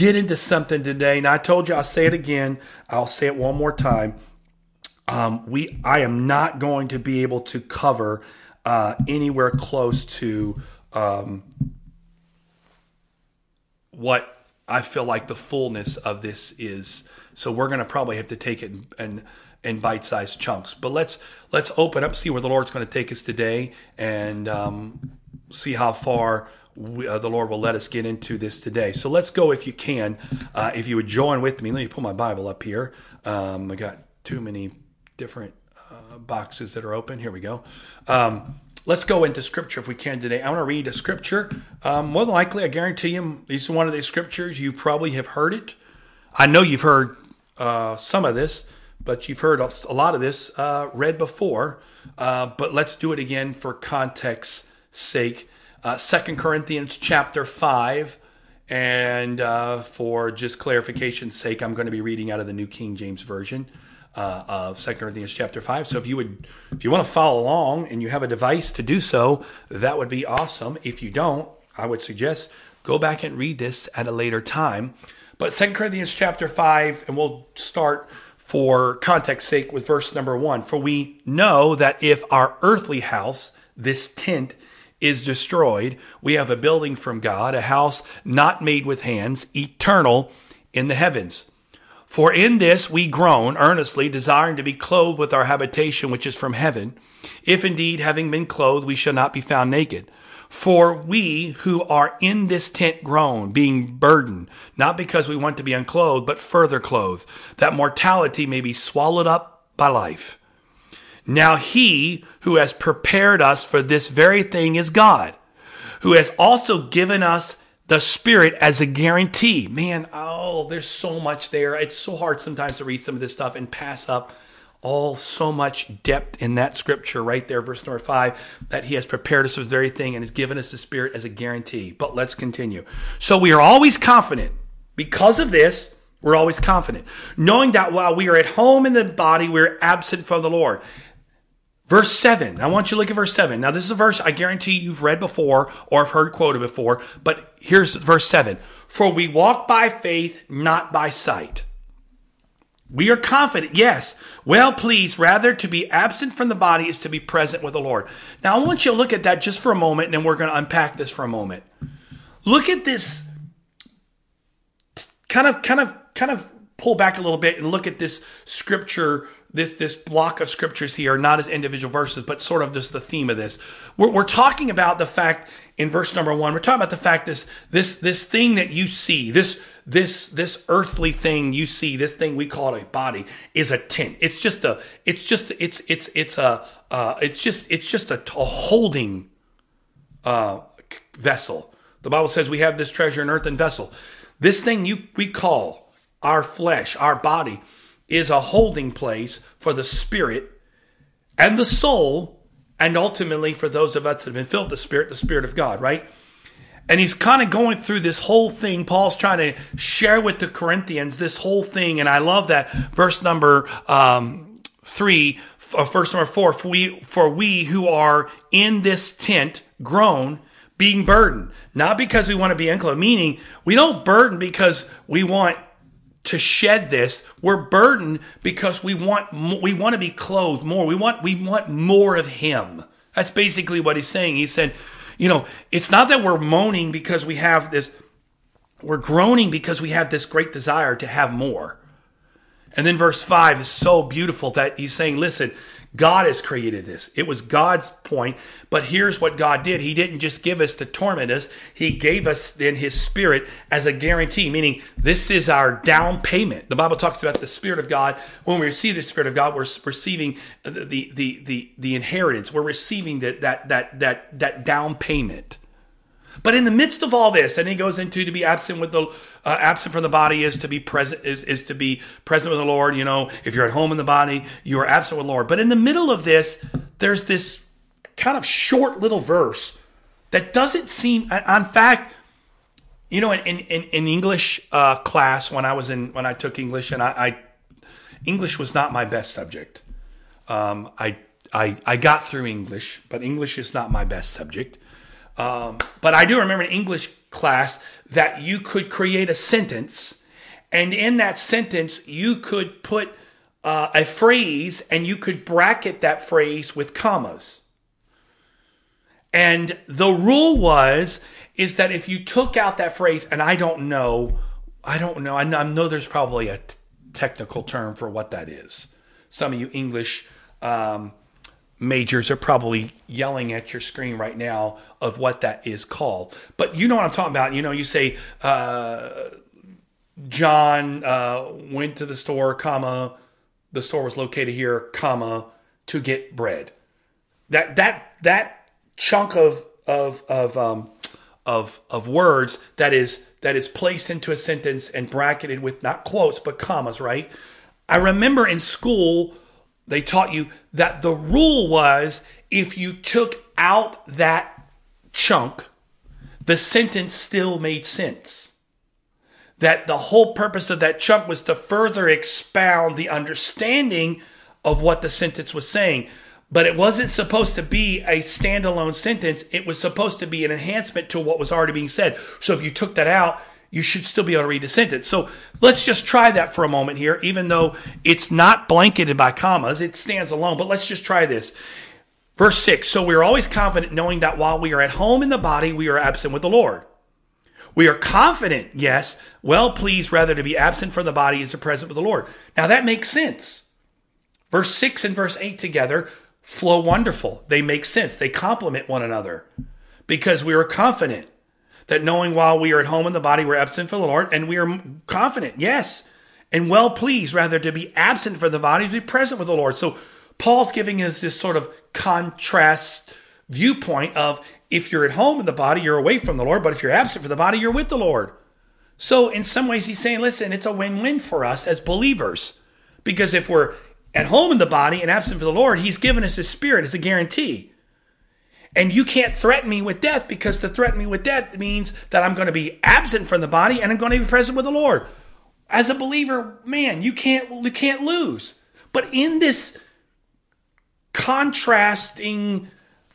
get into something today. And I told you I'll say it again. I'll say it one more time. Um, we, I am not going to be able to cover uh, anywhere close to um, what I feel like the fullness of this is. So we're going to probably have to take it and in bite-sized chunks. But let's let's open up, see where the Lord's going to take us today, and um, see how far we, uh, the Lord will let us get into this today. So let's go, if you can, uh, if you would join with me. Let me pull my Bible up here. Um, I got too many different uh, boxes that are open. Here we go. Um, let's go into scripture if we can today. I want to read a scripture. Um, more than likely, I guarantee you, these are one of these scriptures. You probably have heard it. I know you've heard uh, some of this but you've heard a lot of this uh, read before. Uh, but let's do it again for context sake. Uh, Second Corinthians chapter five, and uh, for just clarification's sake, I'm going to be reading out of the New King James Version uh, of Second Corinthians chapter five. So if you would, if you want to follow along and you have a device to do so, that would be awesome. If you don't, I would suggest go back and read this at a later time. But Second Corinthians chapter five, and we'll start for context sake with verse number one. For we know that if our earthly house, this tent, is destroyed, we have a building from God, a house not made with hands, eternal in the heavens. For in this we groan earnestly, desiring to be clothed with our habitation which is from heaven, if indeed, having been clothed, we shall not be found naked. For we who are in this tent groan, being burdened, not because we want to be unclothed, but further clothed, that mortality may be swallowed up by life. Now he who has prepared us for this very thing is God, who has also given us the Spirit as a guarantee. Man, oh, there's so much there. It's so hard sometimes to read some of this stuff and pass up all so much depth in that scripture right there, verse number five, that he has prepared us for this very thing and has given us the Spirit as a guarantee. But let's continue. So we are always confident. Because of this, we're always confident, knowing that while we are at home in the body, we're absent from the Lord. Verse 7. I want you to look at verse 7. Now, this is a verse I guarantee you've read before or have heard quoted before, but here's verse 7. For we walk by faith, not by sight. We are confident, yes, well pleased, rather to be absent from the body is to be present with the Lord. Now, I want you to look at that just for a moment, and then we're going to unpack this for a moment. Look at this kind of, kind of, kind of pull back a little bit and look at this scripture, this, this block of scriptures here, not as individual verses, but sort of just the theme of this. We're, we're talking about the fact in verse number one, we're talking about the fact this, this, this thing that you see, this, this this earthly thing you see this thing we call a body is a tent. It's just a it's just it's it's it's a uh, it's just it's just a, a holding uh, vessel. The bible says we have this treasure in earthen vessel. This thing you we call our flesh our body is a holding place for the spirit and the soul and ultimately for those of us that have been filled with the spirit the spirit of god right and he's kind of going through this whole thing. Paul's trying to share with the Corinthians this whole thing. And I love that verse number um, three, uh, verse number four. For we, for we who are in this tent groan, being burdened, not because we want to be unclothed, meaning we don't burden because we want to shed this. We're burdened because we want we want to be clothed more. We want we want more of Him. That's basically what he's saying. He said you know, it's not that we're moaning because we have this, we're groaning because we have this great desire to have more. And then verse 5 is so beautiful that he's saying, listen, God has created this. It was God's point. But here's what God did. He didn't just give us to torment us. He gave us then his spirit as a guarantee, meaning this is our down payment. The Bible talks about the spirit of God. When we receive the spirit of God, we're receiving the, the, the, the, inheritance. We're receiving that, that, that, that, that down payment. But in the midst of all this, and he goes into to be absent with the uh, absent from the body is to be present is is to be present with the Lord. You know, if you're at home in the body, you are absent with the Lord. But in the middle of this, there's this kind of short little verse that doesn't seem. In fact, you know, in in, in English uh, class when I was in when I took English, and I, I English was not my best subject. Um, I I I got through English, but English is not my best subject. Um, but I do remember in English class that you could create a sentence, and in that sentence, you could put uh, a phrase and you could bracket that phrase with commas. And the rule was is that if you took out that phrase, and I don't know, I don't know, I know there's probably a t- technical term for what that is. Some of you English um, majors are probably yelling at your screen right now of what that is called. But you know what I'm talking about. You know, you say uh, John uh, went to the store, comma the store was located here, comma to get bread. That that that chunk of of of um, of of words that is that is placed into a sentence and bracketed with not quotes but commas, right? I remember in school they taught you that the rule was if you took out that chunk, the sentence still made sense. That the whole purpose of that chunk was to further expound the understanding of what the sentence was saying. But it wasn't supposed to be a standalone sentence. It was supposed to be an enhancement to what was already being said. So if you took that out, you should still be able to read the sentence. So let's just try that for a moment here, even though it's not blanketed by commas, it stands alone. But let's just try this. Verse 6 So we are always confident knowing that while we are at home in the body, we are absent with the Lord. We are confident, yes, well pleased rather to be absent from the body is to present with the Lord. Now that makes sense. Verse 6 and verse 8 together flow wonderful. They make sense. They complement one another because we are confident that knowing while we are at home in the body, we're absent from the Lord, and we are confident, yes, and well pleased rather to be absent from the body to be present with the Lord. So Paul's giving us this sort of contrast viewpoint of if you're at home in the body, you're away from the Lord, but if you're absent from the body, you're with the Lord. So in some ways, he's saying, listen, it's a win-win for us as believers. Because if we're at home in the body and absent from the Lord, he's given us his spirit as a guarantee. And you can't threaten me with death because to threaten me with death means that I'm going to be absent from the body and I'm going to be present with the Lord. As a believer, man, you can't you can't lose. But in this contrasting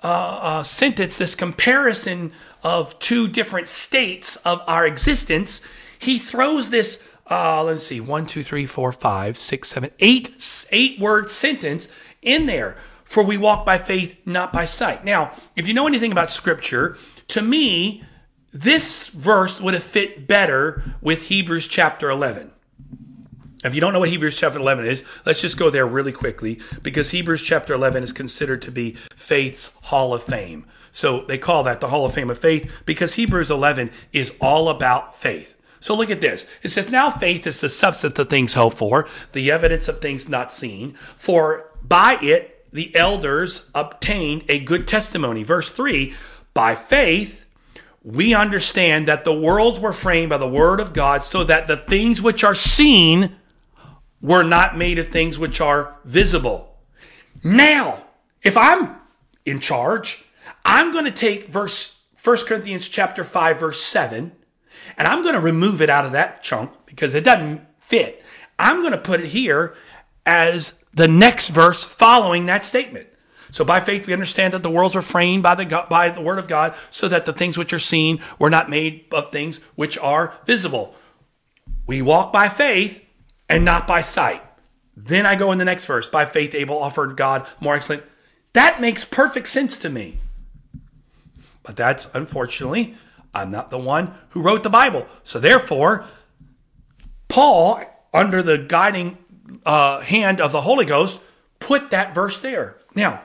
uh, uh, sentence, this comparison of two different states of our existence, he throws this. Uh, let's see, one, two, three, four, five, six, seven, eight, eight word sentence in there for we walk by faith, not by sight. Now, if you know anything about scripture, to me, this verse would have fit better with Hebrews chapter 11. If you don't know what Hebrews chapter 11 is, let's just go there really quickly because Hebrews chapter 11 is considered to be faith's hall of fame. So they call that the hall of fame of faith because Hebrews 11 is all about faith. So look at this. It says, Now faith is the substance of things hoped for, the evidence of things not seen. For by it the elders obtained a good testimony. Verse 3 By faith, we understand that the worlds were framed by the word of God, so that the things which are seen were not made of things which are visible. Now, if I'm in charge, I'm going to take verse 1 Corinthians chapter 5 verse 7 and I'm going to remove it out of that chunk because it doesn't fit. I'm going to put it here as the next verse following that statement. So by faith we understand that the worlds were framed by the by the word of God, so that the things which are seen were not made of things which are visible. We walk by faith and not by sight. Then I go in the next verse. By faith Abel offered God more excellent. That makes perfect sense to me. But that's unfortunately, I'm not the one who wrote the Bible. So therefore, Paul, under the guiding uh, hand of the Holy Ghost, put that verse there. Now,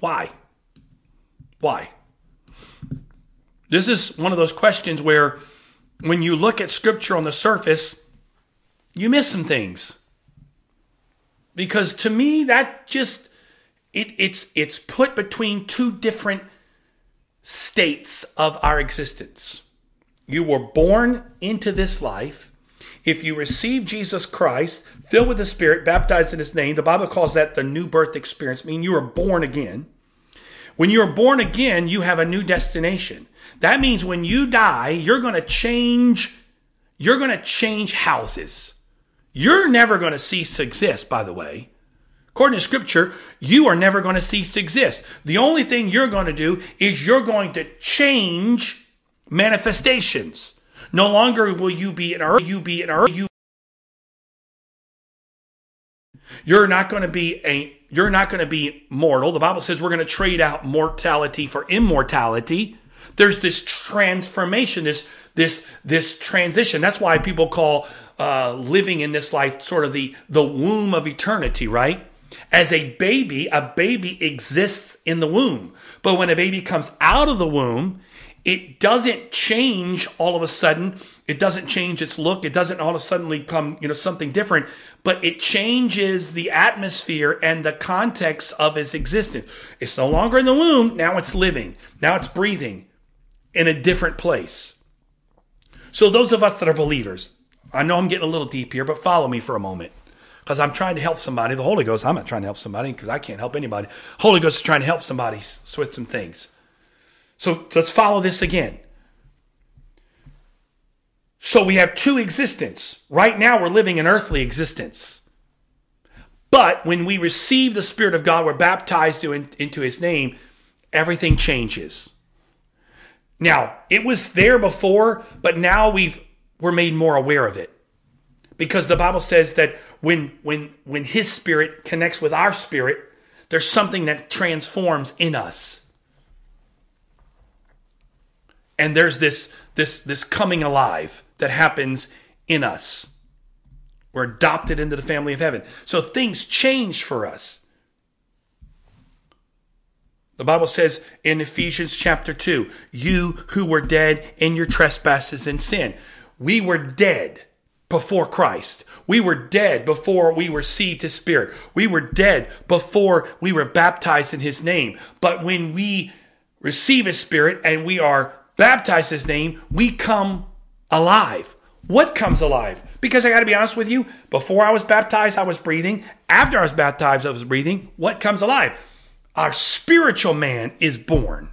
why? Why? This is one of those questions where when you look at scripture on the surface, you miss some things. Because to me, that just it, it's it's put between two different states of our existence. You were born into this life if you receive Jesus Christ, filled with the Spirit, baptized in His name, the Bible calls that the new birth experience, meaning you are born again. When you are born again, you have a new destination. That means when you die, you're going to change, you're going to change houses. You're never going to cease to exist, by the way. According to scripture, you are never going to cease to exist. The only thing you're going to do is you're going to change manifestations. No longer will you be an earth, you be an earth, you You're not going to be a you're not going to be mortal. The Bible says we're going to trade out mortality for immortality. There's this transformation, this this this transition. That's why people call uh, living in this life sort of the the womb of eternity, right? As a baby, a baby exists in the womb, but when a baby comes out of the womb, it doesn't change all of a sudden. It doesn't change its look. It doesn't all of a sudden become, you know, something different, but it changes the atmosphere and the context of its existence. It's no longer in the womb. Now it's living. Now it's breathing in a different place. So those of us that are believers, I know I'm getting a little deep here, but follow me for a moment because I'm trying to help somebody. The Holy Ghost, I'm not trying to help somebody because I can't help anybody. Holy Ghost is trying to help somebody with some things. So let's follow this again. So we have two existence. Right now we're living an earthly existence. But when we receive the Spirit of God, we're baptized into His name, everything changes. Now, it was there before, but now we've we're made more aware of it. Because the Bible says that when when when his spirit connects with our spirit, there's something that transforms in us and there's this this this coming alive that happens in us. We're adopted into the family of heaven. So things change for us. The bible says in ephesians chapter 2 you who were dead in your trespasses and sin. We were dead before christ. We were dead before we received to spirit. We were dead before we were baptized in his name. But when we receive his spirit and we are baptize his name, we come alive. What comes alive? Because I got to be honest with you, before I was baptized, I was breathing. After I was baptized, I was breathing. What comes alive? Our spiritual man is born.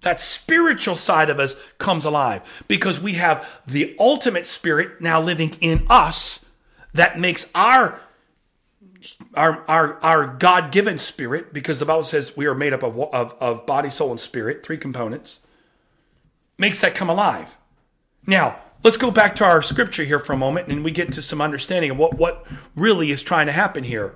That spiritual side of us comes alive because we have the ultimate spirit now living in us that makes our our our, our God given spirit, because the Bible says we are made up of, of, of body, soul, and spirit, three components makes that come alive. Now, let's go back to our scripture here for a moment and we get to some understanding of what, what really is trying to happen here.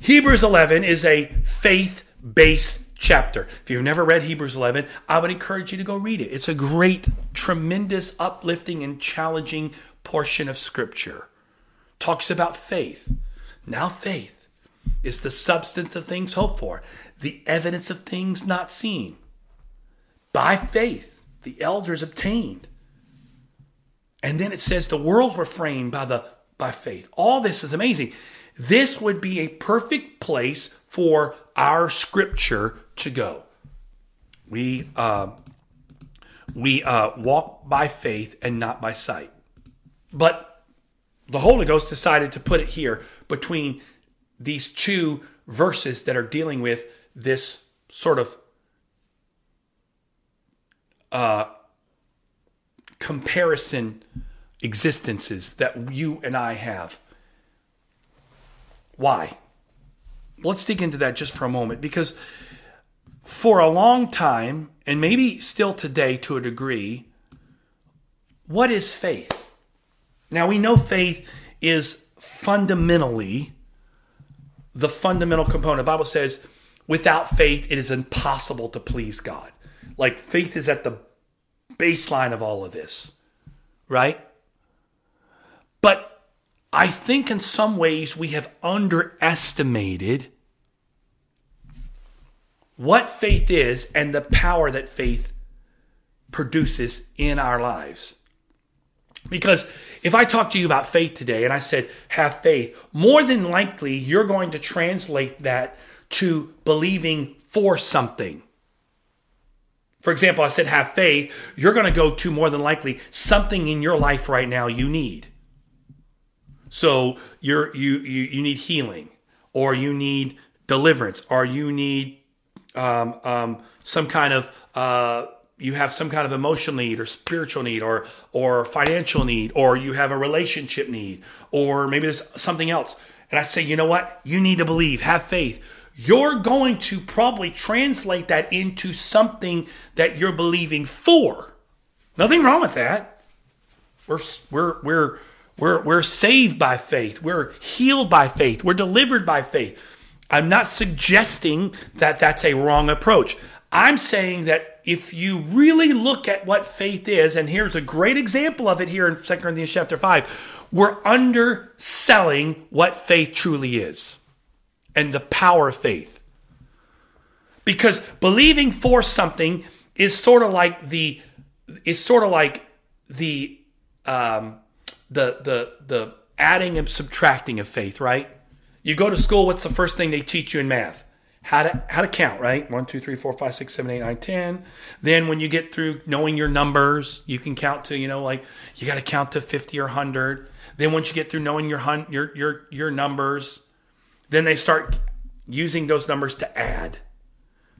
Hebrews 11 is a faith based chapter. If you've never read Hebrews 11, I would encourage you to go read it. It's a great, tremendous, uplifting, and challenging portion of scripture. Talks about faith. Now, faith is the substance of things hoped for, the evidence of things not seen. By faith, the elders obtained. And then it says the worlds were framed by the by faith. All this is amazing. This would be a perfect place for our scripture to go. We uh, we uh, walk by faith and not by sight. But the Holy Ghost decided to put it here between these two verses that are dealing with this sort of uh, comparison existences that you and I have. Why? Let's dig into that just for a moment because for a long time, and maybe still today to a degree, what is faith? Now we know faith is fundamentally the fundamental component. The Bible says, without faith, it is impossible to please God. Like faith is at the baseline of all of this, right? But I think in some ways we have underestimated what faith is and the power that faith produces in our lives. Because if I talk to you about faith today and I said, have faith, more than likely you're going to translate that to believing for something. For example, I said have faith. You're going to go to more than likely something in your life right now you need. So you're you you you need healing, or you need deliverance, or you need um, um, some kind of uh, you have some kind of emotional need or spiritual need or or financial need or you have a relationship need or maybe there's something else and i say you know what you need to believe have faith you're going to probably translate that into something that you're believing for. Nothing wrong with that. We're we're we're we're we're saved by faith. We're healed by faith. We're delivered by faith. I'm not suggesting that that's a wrong approach. I'm saying that if you really look at what faith is, and here's a great example of it here in 2 Corinthians chapter 5, we're underselling what faith truly is and the power of faith. Because believing for something is sort of like the is sort of like the um, the the the adding and subtracting of faith, right? You go to school, what's the first thing they teach you in math? How to how to count, right? One, two, three, four, five, six, seven, eight, nine, ten. Then when you get through knowing your numbers, you can count to, you know, like you got to count to fifty or hundred. Then once you get through knowing your hun- your your your numbers, then they start using those numbers to add.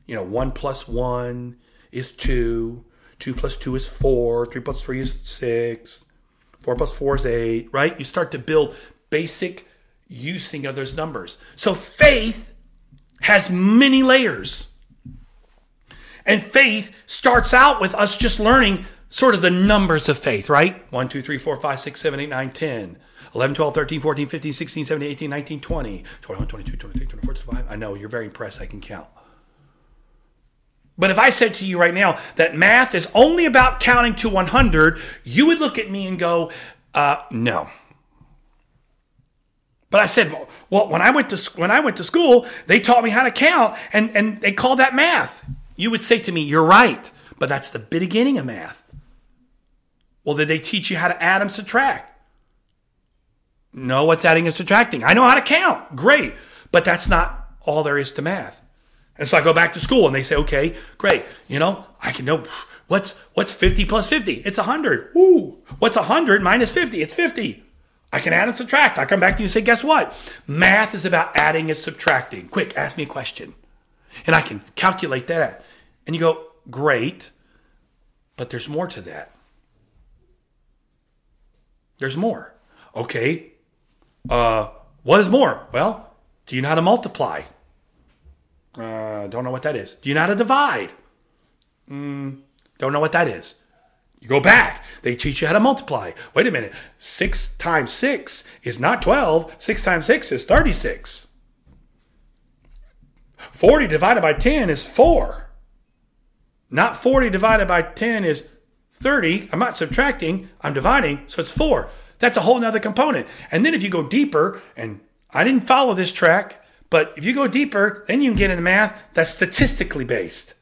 You know, one plus one is two. Two plus two is four. Three plus three is six. Four plus four is eight, right? You start to build basic using of those numbers. So faith has many layers. And faith starts out with us just learning sort of the numbers of faith, right? 1, 2, 3, 4, 5, 6, 7, 8, 9, 10, 11, 12, 13, 14, 15, 16, 17, 18, 19, 20, 21, 22, 23, 24, 25. I know you're very impressed. I can count. But if I said to you right now that math is only about counting to 100, you would look at me and go, uh, no. But I said, well, when I went to when I went to school, they taught me how to count, and and they called that math. You would say to me, you're right, but that's the beginning of math. Well, did they teach you how to add and subtract? No, what's adding and subtracting? I know how to count. Great. But that's not all there is to math. And so I go back to school and they say, okay, great. You know, I can know what's, what's 50 plus 50? It's 100. Ooh. What's 100 minus 50? It's 50. I can add and subtract. I come back to you and say, guess what? Math is about adding and subtracting. Quick, ask me a question. And I can calculate that. And you go, great. But there's more to that. There's more. Okay. Uh, what is more? Well, do you know how to multiply? Uh, don't know what that is. Do you know how to divide? Mm, don't know what that is. You go back. They teach you how to multiply. Wait a minute. Six times six is not 12. Six times six is 36. 40 divided by 10 is four. Not 40 divided by 10 is 30. I'm not subtracting, I'm dividing, so it's four. That's a whole nother component. And then if you go deeper, and I didn't follow this track, but if you go deeper, then you can get into math that's statistically based.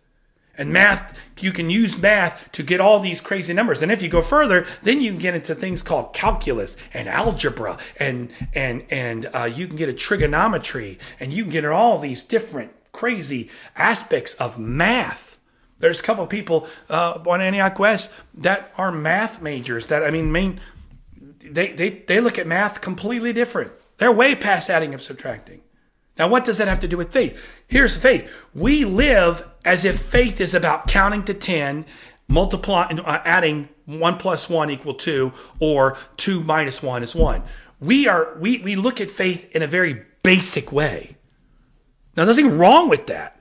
And math, you can use math to get all these crazy numbers. And if you go further, then you can get into things called calculus and algebra, and and and uh, you can get a trigonometry, and you can get all these different crazy aspects of math. There's a couple people uh, on Antioch West that are math majors. That I mean, main they they they look at math completely different. They're way past adding and subtracting. Now, what does that have to do with faith? Here's faith. We live as if faith is about counting to 10, multiplying, uh, adding 1 plus 1 equal 2, or 2 minus 1 is 1. We are, we, we look at faith in a very basic way. Now, there's nothing wrong with that.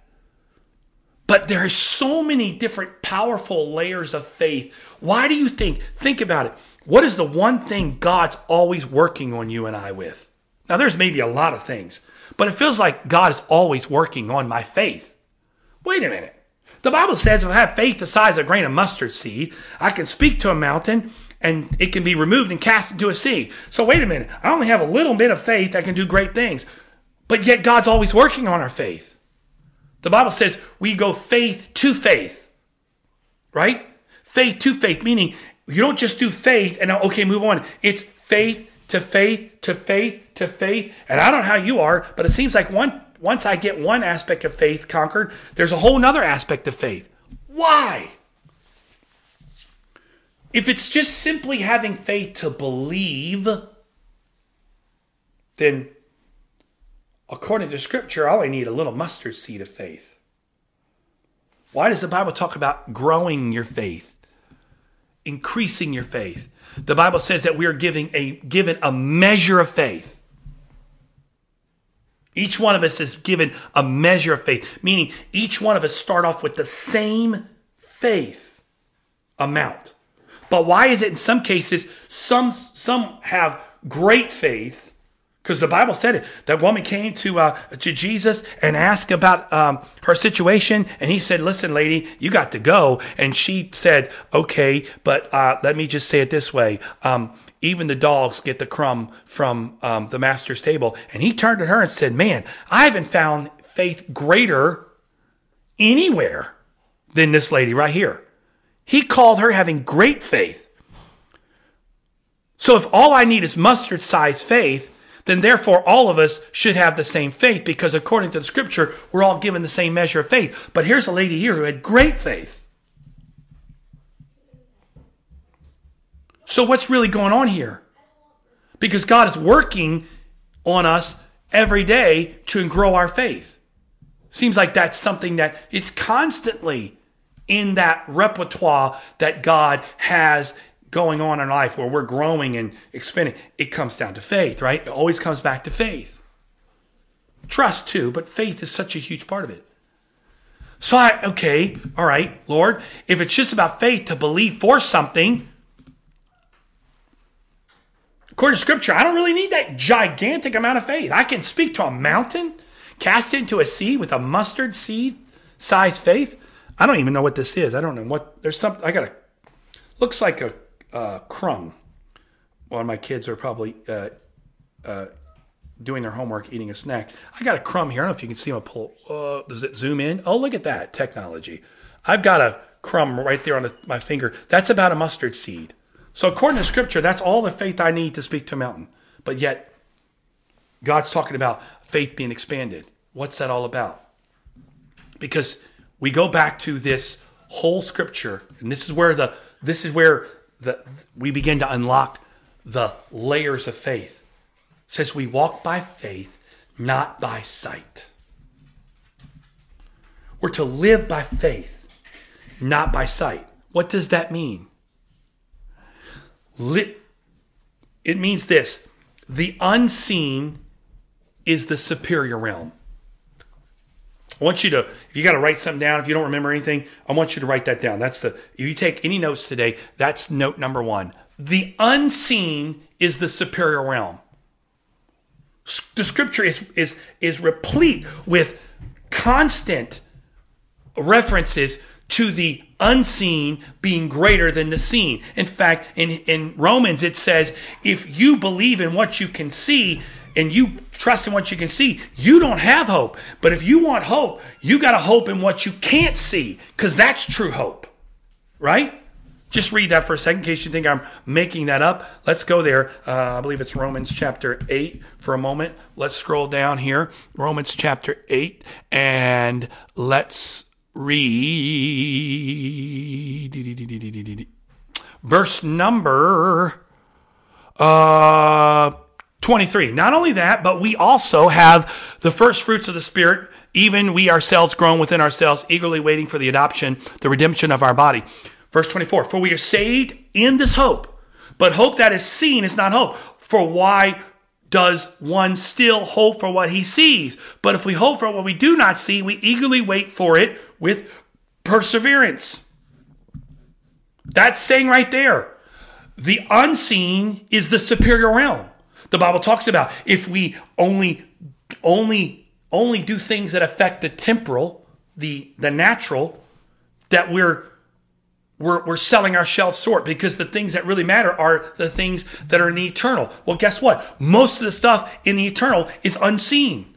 But there are so many different powerful layers of faith. Why do you think? Think about it. What is the one thing God's always working on you and I with? Now, there's maybe a lot of things. But it feels like God is always working on my faith. Wait a minute. The Bible says if I have faith the size of a grain of mustard seed, I can speak to a mountain and it can be removed and cast into a sea. So wait a minute. I only have a little bit of faith that can do great things. But yet God's always working on our faith. The Bible says we go faith to faith. Right? Faith to faith, meaning you don't just do faith and okay, move on. It's faith to faith to faith to faith. And I don't know how you are, but it seems like one once I get one aspect of faith conquered, there's a whole other aspect of faith. Why? If it's just simply having faith to believe, then according to scripture, all I need a little mustard seed of faith. Why does the Bible talk about growing your faith, increasing your faith? The Bible says that we are giving a given a measure of faith. Each one of us is given a measure of faith, meaning each one of us start off with the same faith amount. But why is it in some cases some some have great faith? Because the Bible said it. That woman came to uh, to Jesus and asked about um, her situation, and he said, "Listen, lady, you got to go." And she said, "Okay, but uh, let me just say it this way." Um, even the dogs get the crumb from um, the master's table. And he turned to her and said, Man, I haven't found faith greater anywhere than this lady right here. He called her having great faith. So if all I need is mustard sized faith, then therefore all of us should have the same faith because according to the scripture, we're all given the same measure of faith. But here's a lady here who had great faith. So, what's really going on here? Because God is working on us every day to grow our faith. Seems like that's something that is constantly in that repertoire that God has going on in life where we're growing and expanding. It comes down to faith, right? It always comes back to faith. Trust too, but faith is such a huge part of it. So I, okay, all right, Lord, if it's just about faith to believe for something, According to scripture, I don't really need that gigantic amount of faith. I can speak to a mountain, cast into a sea with a mustard seed size faith. I don't even know what this is. I don't know what there's something. I got a looks like a uh, crumb. Of my kids are probably uh, uh, doing their homework, eating a snack. I got a crumb here. I don't know if you can see my pull. Uh, does it zoom in? Oh, look at that technology. I've got a crumb right there on the, my finger. That's about a mustard seed. So, according to scripture, that's all the faith I need to speak to a mountain. But yet, God's talking about faith being expanded. What's that all about? Because we go back to this whole scripture, and this is where the this is where the we begin to unlock the layers of faith. It says we walk by faith, not by sight. We're to live by faith, not by sight. What does that mean? It means this the unseen is the superior realm. I want you to, if you got to write something down, if you don't remember anything, I want you to write that down. That's the, if you take any notes today, that's note number one. The unseen is the superior realm. The scripture is, is, is replete with constant references to the unseen being greater than the seen. In fact, in, in Romans, it says, if you believe in what you can see and you trust in what you can see, you don't have hope. But if you want hope, you got to hope in what you can't see because that's true hope, right? Just read that for a second in case you think I'm making that up. Let's go there. Uh, I believe it's Romans chapter 8 for a moment. Let's scroll down here. Romans chapter 8 and let's read verse number uh 23. Not only that, but we also have the first fruits of the Spirit, even we ourselves groan within ourselves, eagerly waiting for the adoption, the redemption of our body. Verse 24. For we are saved in this hope, but hope that is seen is not hope. For why does one still hope for what he sees? But if we hope for what we do not see, we eagerly wait for it with perseverance. That's saying right there. The unseen is the superior realm. The Bible talks about if we only only only do things that affect the temporal, the the natural, that we're we're, we're selling our shelf short because the things that really matter are the things that are in the eternal. Well, guess what? Most of the stuff in the eternal is unseen.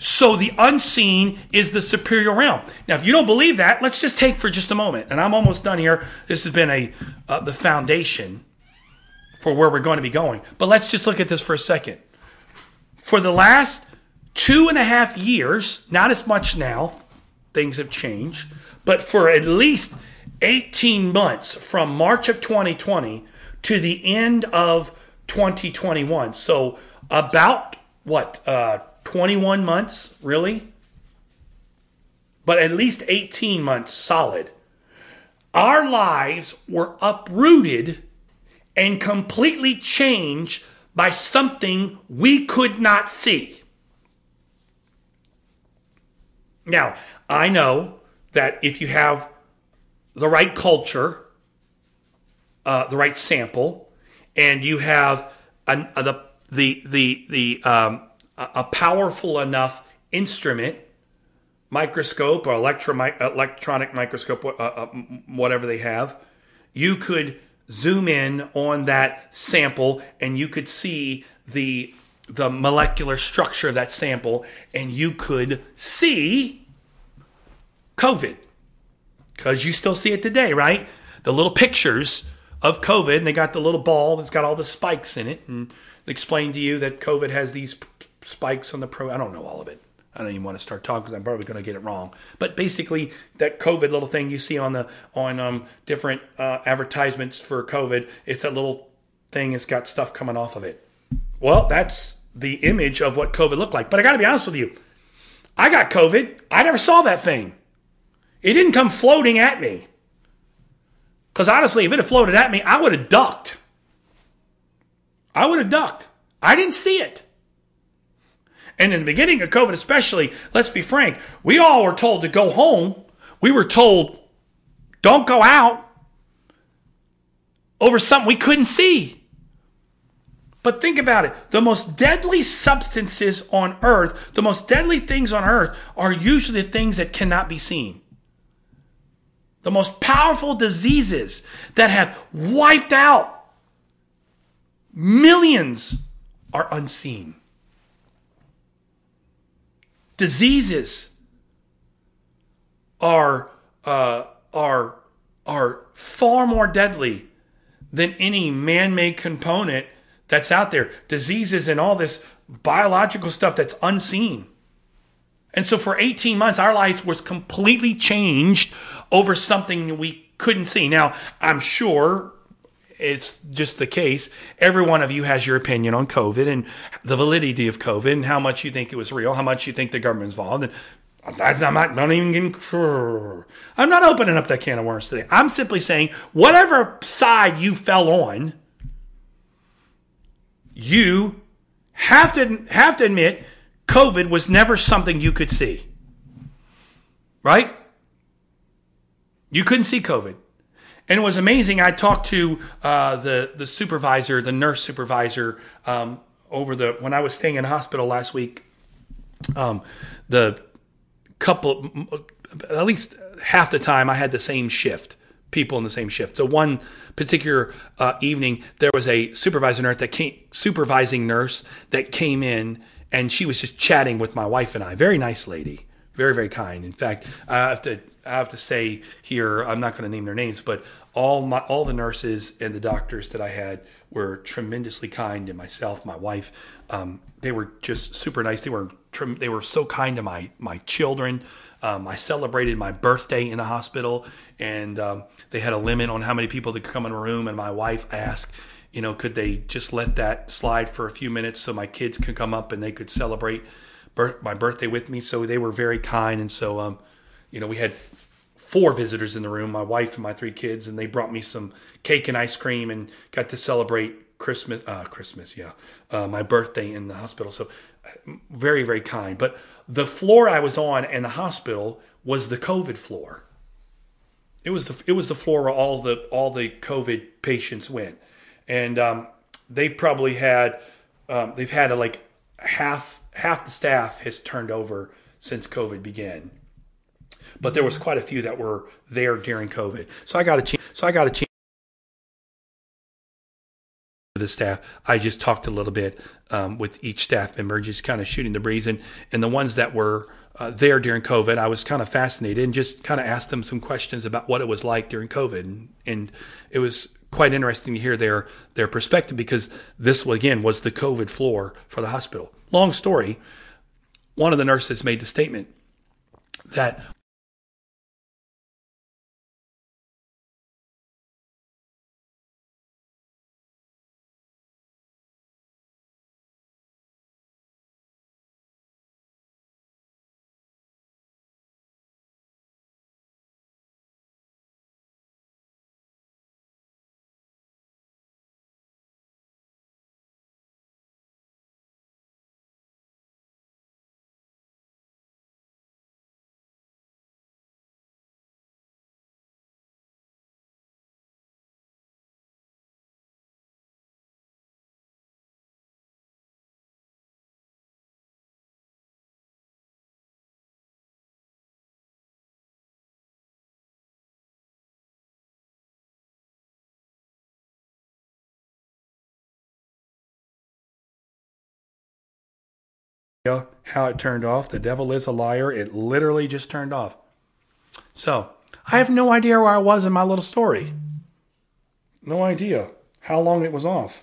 So the unseen is the superior realm. Now, if you don't believe that, let's just take for just a moment, and I'm almost done here. This has been a uh, the foundation for where we're going to be going. But let's just look at this for a second. For the last two and a half years, not as much now, things have changed, but for at least 18 months from March of 2020 to the end of 2021. So about what? Uh, 21 months, really? But at least 18 months solid. Our lives were uprooted and completely changed by something we could not see. Now, I know that if you have the right culture uh, the right sample, and you have an, uh, the the the the um, a powerful enough instrument, microscope or electro electronic microscope, uh, uh, whatever they have, you could zoom in on that sample and you could see the the molecular structure of that sample, and you could see COVID because you still see it today, right? The little pictures of COVID, and they got the little ball that's got all the spikes in it, and they explain to you that COVID has these spikes on the pro. I don't know all of it. I don't even want to start talking because I'm probably going to get it wrong. But basically, that COVID little thing you see on the on um, different uh, advertisements for COVID, it's that little thing. It's got stuff coming off of it. Well, that's the image of what COVID looked like. But I got to be honest with you, I got COVID. I never saw that thing. It didn't come floating at me. Because honestly, if it had floated at me, I would have ducked. I would have ducked. I didn't see it. And in the beginning of COVID, especially, let's be frank, we all were told to go home. We were told, don't go out over something we couldn't see. But think about it. The most deadly substances on earth, the most deadly things on earth, are usually the things that cannot be seen. The most powerful diseases that have wiped out millions are unseen. Diseases are, uh, are, are far more deadly than any man made component that's out there. Diseases and all this biological stuff that's unseen. And so for 18 months, our lives was completely changed over something we couldn't see. Now, I'm sure it's just the case. Every one of you has your opinion on COVID and the validity of COVID and how much you think it was real, how much you think the government's involved. And I'm not, not even getting, I'm not opening up that can of worms today. I'm simply saying whatever side you fell on, you have to have to admit COVID was never something you could see. Right? You couldn't see COVID. And it was amazing. I talked to uh, the the supervisor, the nurse supervisor, um, over the when I was staying in hospital last week. Um, the couple, at least half the time, I had the same shift, people in the same shift. So one particular uh, evening, there was a supervisor nurse that came, supervising nurse that came in, and she was just chatting with my wife and I. Very nice lady, very very kind. In fact, I have to I have to say here, I'm not going to name their names, but all my all the nurses and the doctors that I had were tremendously kind, and myself, my wife, um, they were just super nice. They were they were so kind to my my children. Um, I celebrated my birthday in the hospital, and um, they had a limit on how many people that could come in a room. And my wife asked, you know, could they just let that slide for a few minutes so my kids could come up and they could celebrate birth, my birthday with me? So they were very kind, and so um, you know, we had four visitors in the room, my wife and my three kids, and they brought me some cake and ice cream and got to celebrate Christmas, uh, Christmas, yeah, uh, my birthday in the hospital. So very, very kind. But the floor I was on in the hospital was the COVID floor. It was the it was the floor where all the all the COVID patients went, and um, they probably had um, they've had a, like half half the staff has turned over since COVID began but there was quite a few that were there during COVID. So I got a chance. So I got a chance. The staff, I just talked a little bit um, with each staff member, just kind of shooting the breeze, and and the ones that were uh, there during COVID, I was kind of fascinated and just kind of asked them some questions about what it was like during COVID, and, and it was quite interesting to hear their their perspective because this again was the COVID floor for the hospital. Long story. One of the nurses made the statement that how it turned off. The devil is a liar. It literally just turned off. So I have no idea where I was in my little story. No idea how long it was off.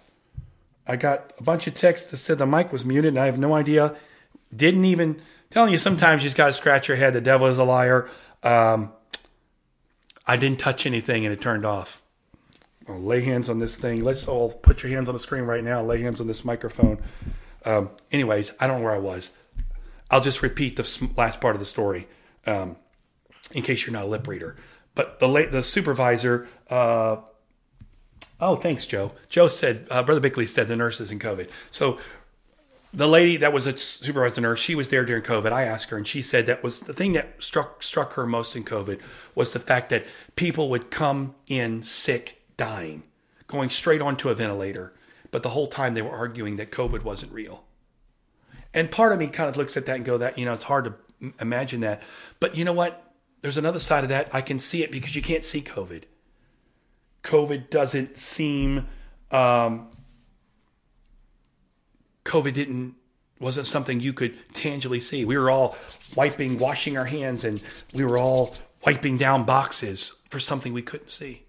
I got a bunch of texts that said the mic was muted, and I have no idea. Didn't even telling you. Sometimes you just got to scratch your head. The devil is a liar. Um, I didn't touch anything, and it turned off. I'll lay hands on this thing. Let's all put your hands on the screen right now. Lay hands on this microphone. Um, anyways, I don't know where I was. I'll just repeat the last part of the story um, in case you're not a lip reader. But the late, the supervisor. Uh, oh, thanks, Joe. Joe said, uh, Brother Bickley said the nurses in COVID. So the lady that was a supervisor nurse, she was there during COVID. I asked her, and she said that was the thing that struck struck her most in COVID was the fact that people would come in sick, dying, going straight onto a ventilator, but the whole time they were arguing that COVID wasn't real. And part of me kind of looks at that and go, that you know, it's hard to imagine that, but you know what? There's another side of that. I can see it because you can't see COVID. COVID doesn't seem um, COVID didn't wasn't something you could tangibly see. We were all wiping, washing our hands, and we were all wiping down boxes for something we couldn't see.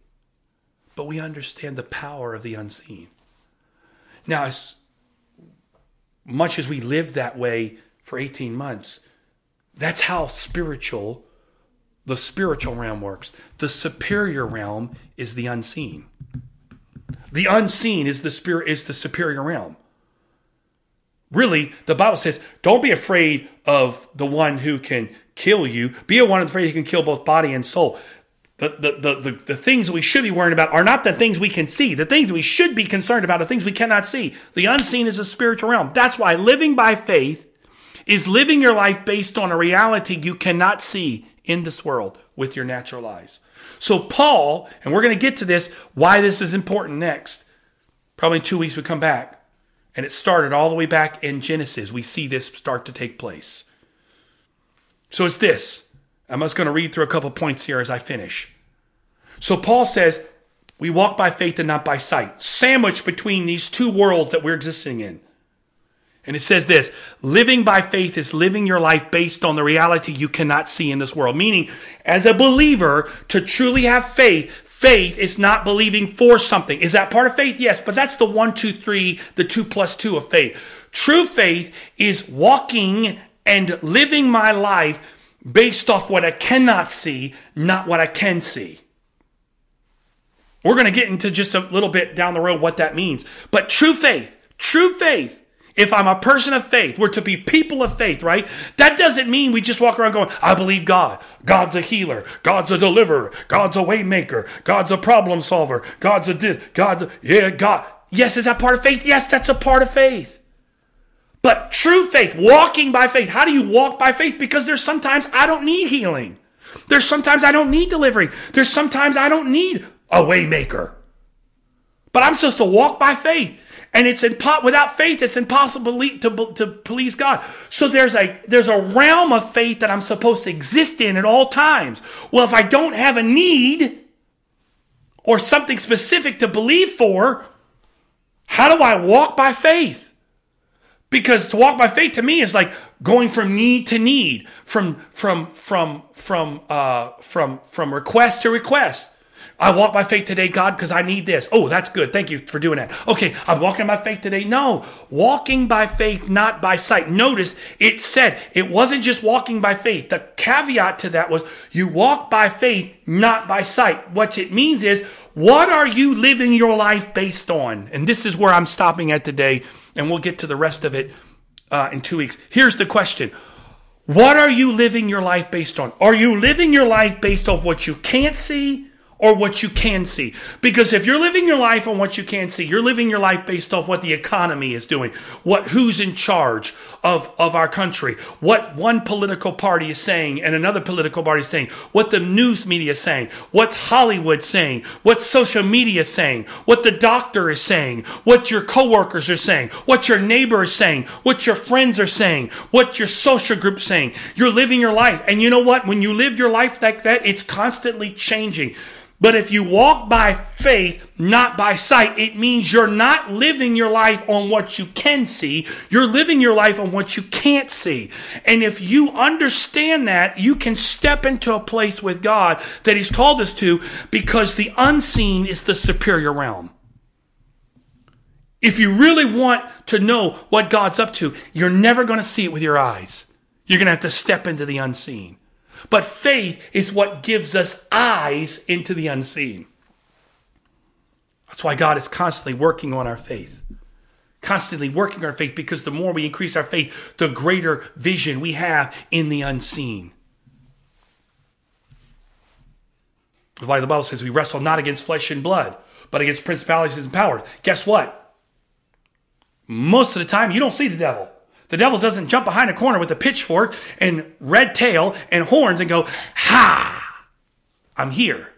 But we understand the power of the unseen. Now, as much as we lived that way for 18 months, that's how spiritual the spiritual realm works. The superior realm is the unseen. The unseen is the spirit is the superior realm. Really, the Bible says, don't be afraid of the one who can kill you. Be a one afraid who can kill both body and soul. The, the, the, the, things we should be worrying about are not the things we can see. The things we should be concerned about are things we cannot see. The unseen is a spiritual realm. That's why living by faith is living your life based on a reality you cannot see in this world with your natural eyes. So Paul, and we're going to get to this, why this is important next. Probably in two weeks we come back. And it started all the way back in Genesis. We see this start to take place. So it's this. I'm just going to read through a couple points here as I finish. So Paul says, we walk by faith and not by sight, sandwiched between these two worlds that we're existing in. And it says this living by faith is living your life based on the reality you cannot see in this world. Meaning, as a believer, to truly have faith, Faith is not believing for something. Is that part of faith? Yes, but that's the one, two, three, the two plus two of faith. True faith is walking and living my life based off what I cannot see, not what I can see. We're going to get into just a little bit down the road what that means. But true faith, true faith if I'm a person of faith, we're to be people of faith, right? That doesn't mean we just walk around going, I believe God. God's a healer. God's a deliverer. God's a waymaker. God's a problem solver. God's a this. God's a, yeah, God. Yes, is that part of faith? Yes, that's a part of faith. But true faith, walking by faith. How do you walk by faith? Because there's sometimes I don't need healing. There's sometimes I don't need delivery. There's sometimes I don't need a waymaker. But I'm supposed to walk by faith. And it's impo- without faith, it's impossible to, to please God. So there's a, there's a realm of faith that I'm supposed to exist in at all times. Well, if I don't have a need or something specific to believe for, how do I walk by faith? Because to walk by faith to me is like going from need to need, from from from from uh, from from request to request. I walk by faith today, God, because I need this. Oh, that's good. Thank you for doing that. Okay, I'm walking by faith today. No, walking by faith, not by sight. Notice it said it wasn't just walking by faith. The caveat to that was you walk by faith, not by sight. What it means is, what are you living your life based on? And this is where I'm stopping at today, and we'll get to the rest of it uh, in two weeks. Here's the question. What are you living your life based on? Are you living your life based off what you can't see? Or what you can see. Because if you're living your life on what you can see, you're living your life based off what the economy is doing, what who's in charge of, of our country, what one political party is saying and another political party is saying, what the news media is saying, what Hollywood saying, what social media is saying, what the doctor is saying, what your coworkers are saying, what your neighbor is saying, what your friends are saying, what your social group saying. You're living your life. And you know what? When you live your life like that, it's constantly changing. But if you walk by faith, not by sight, it means you're not living your life on what you can see. You're living your life on what you can't see. And if you understand that, you can step into a place with God that He's called us to because the unseen is the superior realm. If you really want to know what God's up to, you're never going to see it with your eyes. You're going to have to step into the unseen. But faith is what gives us eyes into the unseen. That's why God is constantly working on our faith. Constantly working our faith because the more we increase our faith, the greater vision we have in the unseen. That's why the Bible says we wrestle not against flesh and blood, but against principalities and powers. Guess what? Most of the time, you don't see the devil. The devil doesn't jump behind a corner with a pitchfork and red tail and horns and go, Ha! I'm here.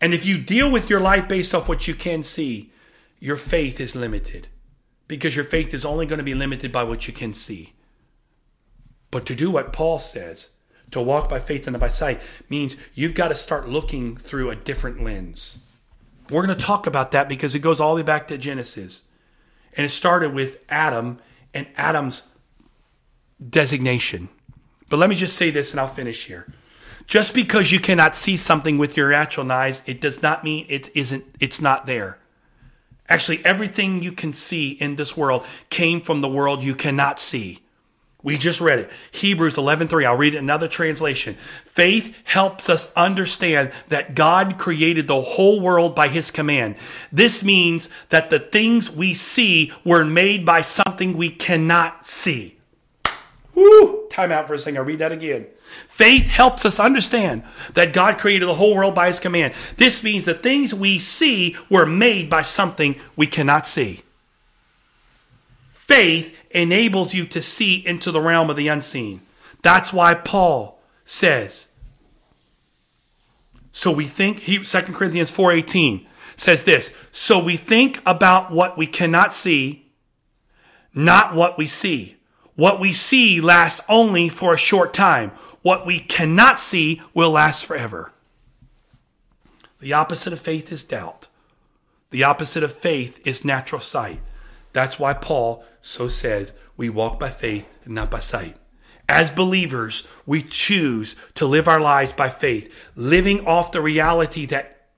And if you deal with your life based off what you can see, your faith is limited because your faith is only going to be limited by what you can see. But to do what Paul says, to walk by faith and by sight, means you've got to start looking through a different lens. We're going to talk about that because it goes all the way back to Genesis. And it started with Adam and Adam's designation. But let me just say this and I'll finish here. Just because you cannot see something with your natural eyes, it does not mean it isn't it's not there. Actually, everything you can see in this world came from the world you cannot see. We just read it. Hebrews 11:3. I'll read another translation. Faith helps us understand that God created the whole world by his command. This means that the things we see were made by something we cannot see. Woo! Time out for a second. I'll read that again. Faith helps us understand that God created the whole world by his command. This means the things we see were made by something we cannot see. Faith enables you to see into the realm of the unseen. That's why Paul says, so we think he 2 Corinthians 4:18 says this, so we think about what we cannot see, not what we see. What we see lasts only for a short time. What we cannot see will last forever. The opposite of faith is doubt. The opposite of faith is natural sight. That's why Paul so says we walk by faith and not by sight. As believers, we choose to live our lives by faith, living off the reality that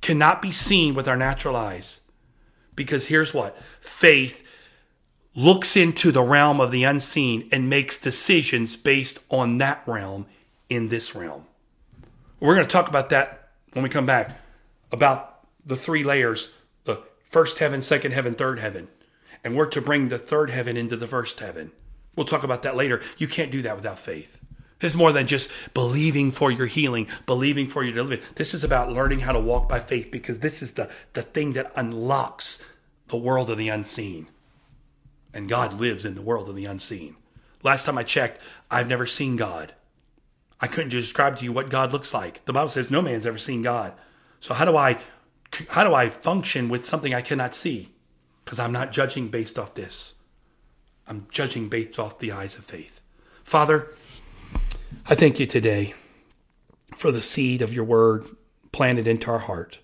cannot be seen with our natural eyes. Because here's what faith looks into the realm of the unseen and makes decisions based on that realm in this realm. We're going to talk about that when we come back about the three layers first heaven, second heaven, third heaven and we're to bring the third heaven into the first heaven. We'll talk about that later. You can't do that without faith. It's more than just believing for your healing, believing for your deliverance. This is about learning how to walk by faith because this is the, the thing that unlocks the world of the unseen. And God lives in the world of the unseen. Last time I checked, I've never seen God. I couldn't describe to you what God looks like. The Bible says no man's ever seen God. So how do I how do I function with something I cannot see? because I'm not judging based off this. I'm judging based off the eyes of faith. Father, I thank you today for the seed of your word planted into our heart.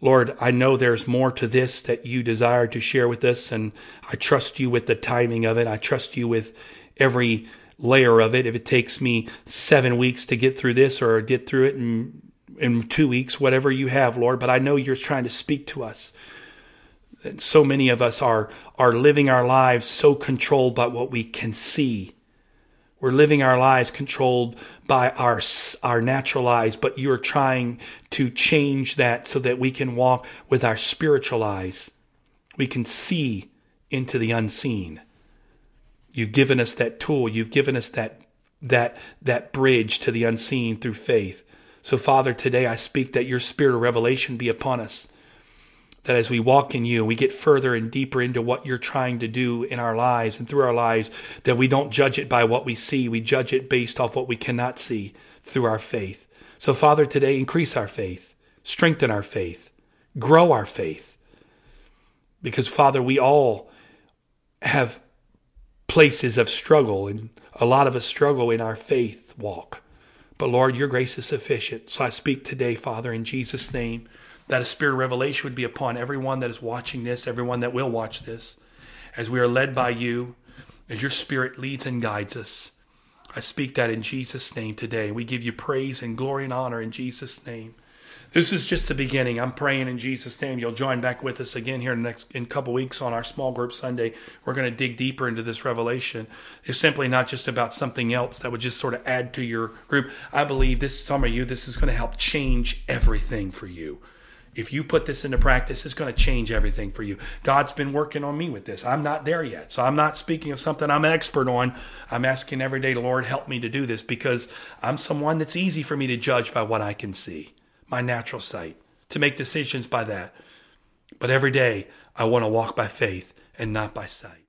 Lord, I know there's more to this that you desire to share with us, and I trust you with the timing of it. I trust you with every layer of it. If it takes me seven weeks to get through this or get through it in, in two weeks, whatever you have, Lord, but I know you're trying to speak to us so many of us are are living our lives so controlled by what we can see. We're living our lives controlled by our our natural eyes, but you're trying to change that so that we can walk with our spiritual eyes. We can see into the unseen. You've given us that tool. You've given us that that that bridge to the unseen through faith. So Father, today I speak that your spirit of revelation be upon us that as we walk in you, we get further and deeper into what you're trying to do in our lives and through our lives, that we don't judge it by what we see. We judge it based off what we cannot see through our faith. So, Father, today increase our faith, strengthen our faith, grow our faith. Because, Father, we all have places of struggle, and a lot of us struggle in our faith walk. But Lord, your grace is sufficient. So I speak today, Father, in Jesus' name, that a spirit of revelation would be upon everyone that is watching this, everyone that will watch this, as we are led by you, as your spirit leads and guides us. I speak that in Jesus' name today. We give you praise and glory and honor in Jesus' name. This is just the beginning. I'm praying in Jesus' name you'll join back with us again here in the next in a couple weeks on our small group Sunday. We're going to dig deeper into this revelation. It's simply not just about something else that would just sort of add to your group. I believe this some of you this is going to help change everything for you. If you put this into practice, it's going to change everything for you. God's been working on me with this. I'm not there yet. So I'm not speaking of something I'm an expert on. I'm asking every day, Lord, help me to do this because I'm someone that's easy for me to judge by what I can see my natural sight, to make decisions by that. But every day, I want to walk by faith and not by sight.